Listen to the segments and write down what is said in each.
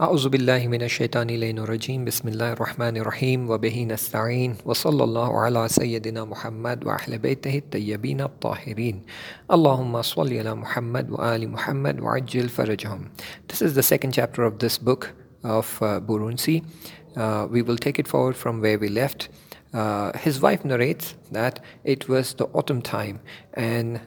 अज़बिल्लिमिनशैतानरजीम बसमीम वबी नस्ताइन वसल्ला सैदिना महमद वाहलबत तय्यबीन ताहरीन अल्लाम महमद वली महमद वाजिल फ़रजहम this is the second chapter of this book of बुरूनसी we will take it forward from where we left his wife narrates that it was the autumn time and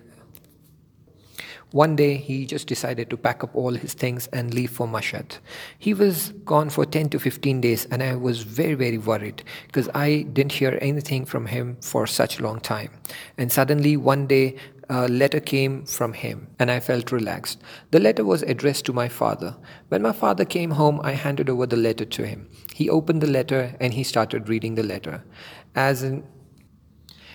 one day he just decided to pack up all his things and leave for Mashhad. He was gone for 10 to 15 days and I was very very worried because I didn't hear anything from him for such a long time. And suddenly one day a letter came from him and I felt relaxed. The letter was addressed to my father. When my father came home, I handed over the letter to him. He opened the letter and he started reading the letter. As in,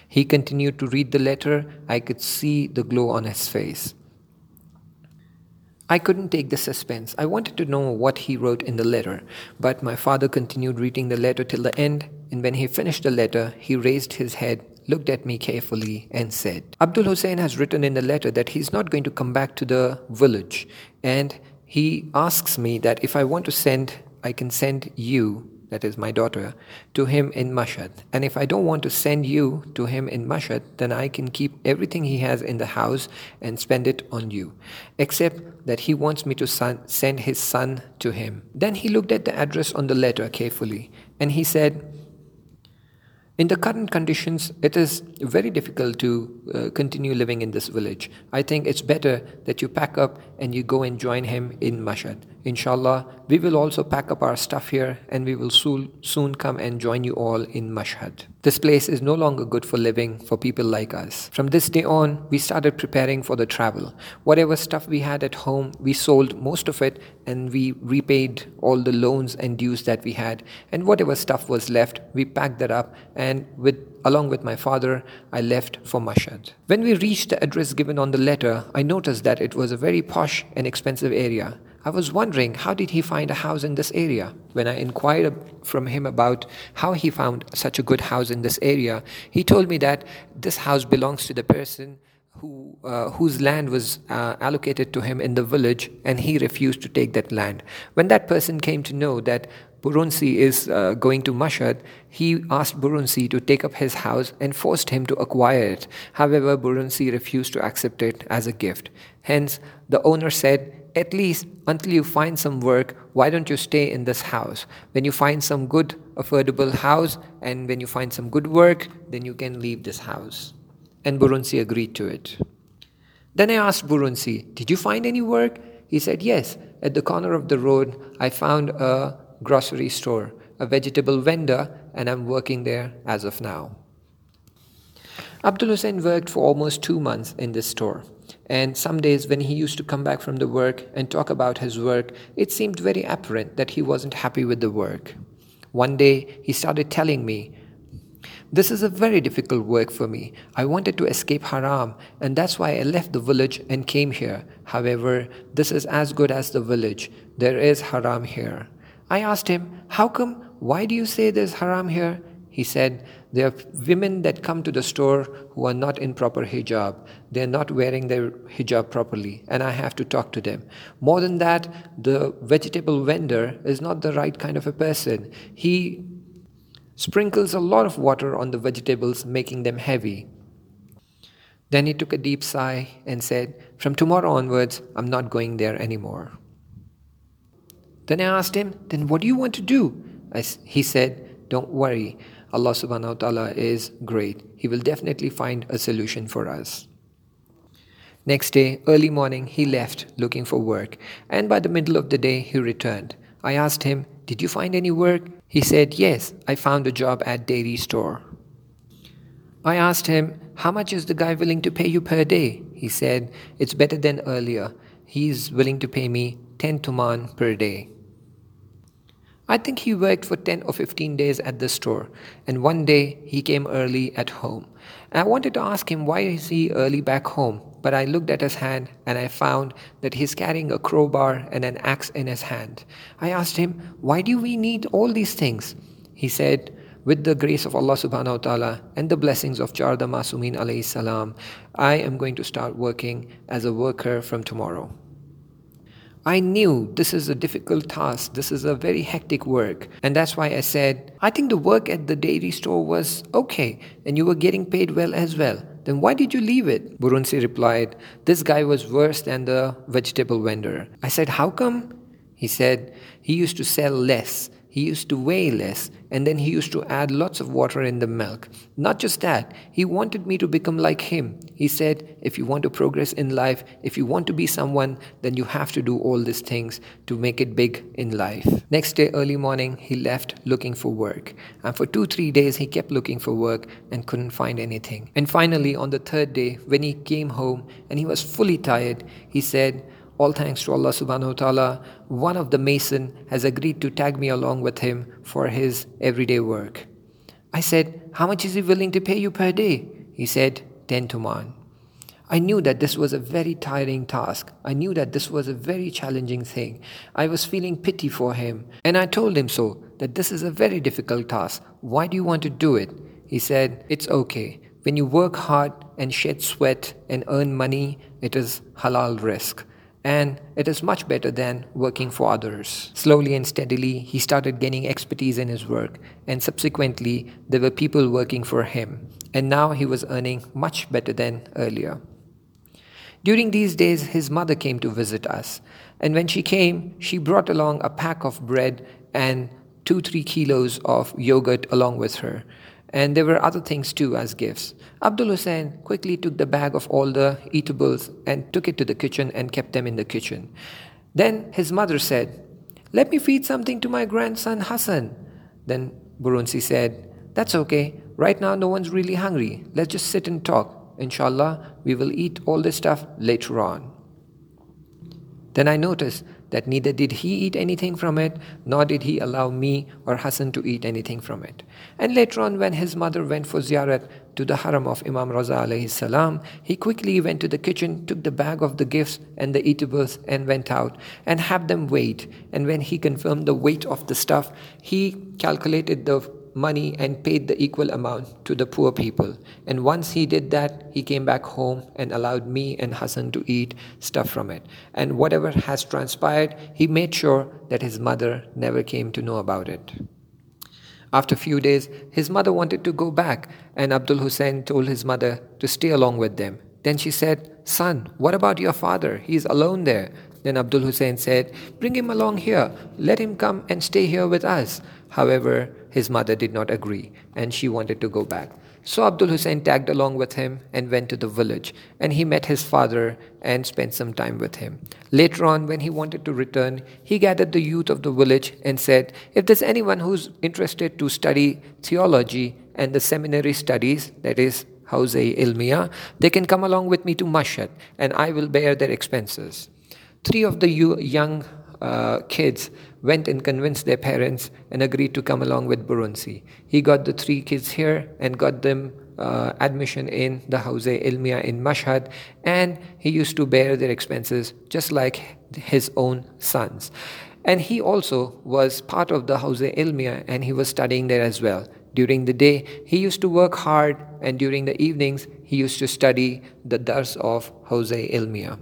he continued to read the letter, I could see the glow on his face. I couldn't take the suspense. I wanted to know what he wrote in the letter, but my father continued reading the letter till the end, and when he finished the letter, he raised his head, looked at me carefully, and said, Abdul Hussein has written in the letter that he's not going to come back to the village, and he asks me that if I want to send, I can send you that is my daughter, to him in Mashhad. And if I don't want to send you to him in Mashhad, then I can keep everything he has in the house and spend it on you. Except that he wants me to son, send his son to him. Then he looked at the address on the letter carefully and he said, in the current conditions, it is very difficult to uh, continue living in this village. I think it's better that you pack up and you go and join him in Mashhad. Inshallah, we will also pack up our stuff here and we will soon, soon come and join you all in Mashhad. This place is no longer good for living for people like us. From this day on, we started preparing for the travel. Whatever stuff we had at home, we sold most of it and we repaid all the loans and dues that we had. And whatever stuff was left, we packed that up and with along with my father, I left for Mashhad. When we reached the address given on the letter, I noticed that it was a very posh and expensive area. I was wondering how did he find a house in this area? When I inquired from him about how he found such a good house in this area, he told me that this house belongs to the person who, uh, whose land was uh, allocated to him in the village and he refused to take that land. When that person came to know that Burunsi is uh, going to Mashhad, he asked Burunsi to take up his house and forced him to acquire it. However, Burunsi refused to accept it as a gift. Hence, the owner said, at least until you find some work, why don't you stay in this house? When you find some good, affordable house, and when you find some good work, then you can leave this house. And Burunsi agreed to it. Then I asked Burunsi, Did you find any work? He said, Yes. At the corner of the road, I found a grocery store, a vegetable vendor, and I'm working there as of now. Abdul Hussein worked for almost two months in this store. And some days when he used to come back from the work and talk about his work, it seemed very apparent that he wasn't happy with the work. One day he started telling me, This is a very difficult work for me. I wanted to escape haram, and that's why I left the village and came here. However, this is as good as the village. There is haram here. I asked him, How come? Why do you say there's haram here? He said, There are women that come to the store who are not in proper hijab. They're not wearing their hijab properly, and I have to talk to them. More than that, the vegetable vendor is not the right kind of a person. He sprinkles a lot of water on the vegetables, making them heavy. Then he took a deep sigh and said, From tomorrow onwards, I'm not going there anymore. Then I asked him, Then what do you want to do? I, he said, Don't worry. Allah subhanahu wa ta'ala is great. He will definitely find a solution for us. Next day, early morning, he left looking for work, and by the middle of the day, he returned. I asked him, Did you find any work? He said, Yes, I found a job at dairy store. I asked him, How much is the guy willing to pay you per day? He said, It's better than earlier. He's willing to pay me 10 tuman per day. I think he worked for 10 or 15 days at the store, and one day he came early at home. And I wanted to ask him why is he early back home, but I looked at his hand and I found that he's carrying a crowbar and an axe in his hand. I asked him, Why do we need all these things? He said, with the grace of Allah subhanahu wa ta'ala and the blessings of Charda Masumin alayhi salam, I am going to start working as a worker from tomorrow. I knew this is a difficult task, this is a very hectic work. And that's why I said, I think the work at the dairy store was okay, and you were getting paid well as well. Then why did you leave it? Burunsi replied, This guy was worse than the vegetable vendor. I said, How come? He said, He used to sell less he used to weigh less and then he used to add lots of water in the milk. Not just that, he wanted me to become like him. He said, if you want to progress in life, if you want to be someone, then you have to do all these things to make it big in life. Next day, early morning, he left looking for work. And for two, three days, he kept looking for work and couldn't find anything. And finally, on the third day, when he came home and he was fully tired, he said, all thanks to Allah subhanahu wa ta'ala, one of the mason has agreed to tag me along with him for his everyday work. I said, How much is he willing to pay you per day? He said, 10 tuman. I knew that this was a very tiring task. I knew that this was a very challenging thing. I was feeling pity for him. And I told him so, that this is a very difficult task. Why do you want to do it? He said, It's okay. When you work hard and shed sweat and earn money, it is halal rizq and it is much better than working for others. Slowly and steadily, he started gaining expertise in his work, and subsequently, there were people working for him, and now he was earning much better than earlier. During these days, his mother came to visit us, and when she came, she brought along a pack of bread and two, three kilos of yogurt along with her. And there were other things too as gifts. Abdul Hussein quickly took the bag of all the eatables and took it to the kitchen and kept them in the kitchen. Then his mother said, Let me feed something to my grandson Hassan. Then Burunsi said, That's okay. Right now, no one's really hungry. Let's just sit and talk. Inshallah, we will eat all this stuff later on. Then I noticed that neither did he eat anything from it, nor did he allow me or Hassan to eat anything from it. And later on, when his mother went for ziyarat to the haram of Imam Raza alayhi salam, he quickly went to the kitchen, took the bag of the gifts and the eatables, and went out and had them weighed. And when he confirmed the weight of the stuff, he calculated the money and paid the equal amount to the poor people. And once he did that, he came back home and allowed me and Hassan to eat stuff from it. And whatever has transpired, he made sure that his mother never came to know about it. After a few days, his mother wanted to go back, and Abdul Hussein told his mother to stay along with them. Then she said, Son, what about your father? He is alone there. Then Abdul Hussein said, Bring him along here. Let him come and stay here with us. However, his mother did not agree and she wanted to go back. So Abdul Hussein tagged along with him and went to the village and he met his father and spent some time with him. Later on, when he wanted to return, he gathered the youth of the village and said, If there's anyone who's interested to study theology and the seminary studies, that is, Hawza Ilmiya, they can come along with me to Mashhad and I will bear their expenses. Three of the young uh, kids went and convinced their parents and agreed to come along with Burunsi. He got the three kids here and got them uh, admission in the Hawza Ilmiya in Mashhad, and he used to bear their expenses just like his own sons. And he also was part of the Hawza Ilmiya and he was studying there as well. During the day, he used to work hard, and during the evenings, he used to study the Dars of Hawza Ilmiya.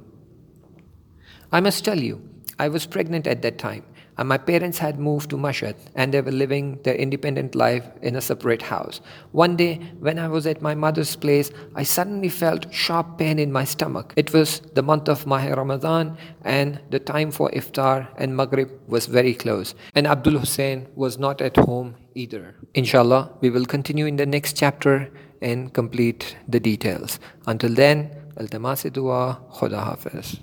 I must tell you, I was pregnant at that time, and my parents had moved to Mashhad and they were living their independent life in a separate house. One day, when I was at my mother's place, I suddenly felt sharp pain in my stomach. It was the month of Maha Ramadan, and the time for iftar and Maghrib was very close, and Abdul Hussein was not at home either. Inshallah, we will continue in the next chapter and complete the details. Until then, Altamasi dua, Khuda Hafiz.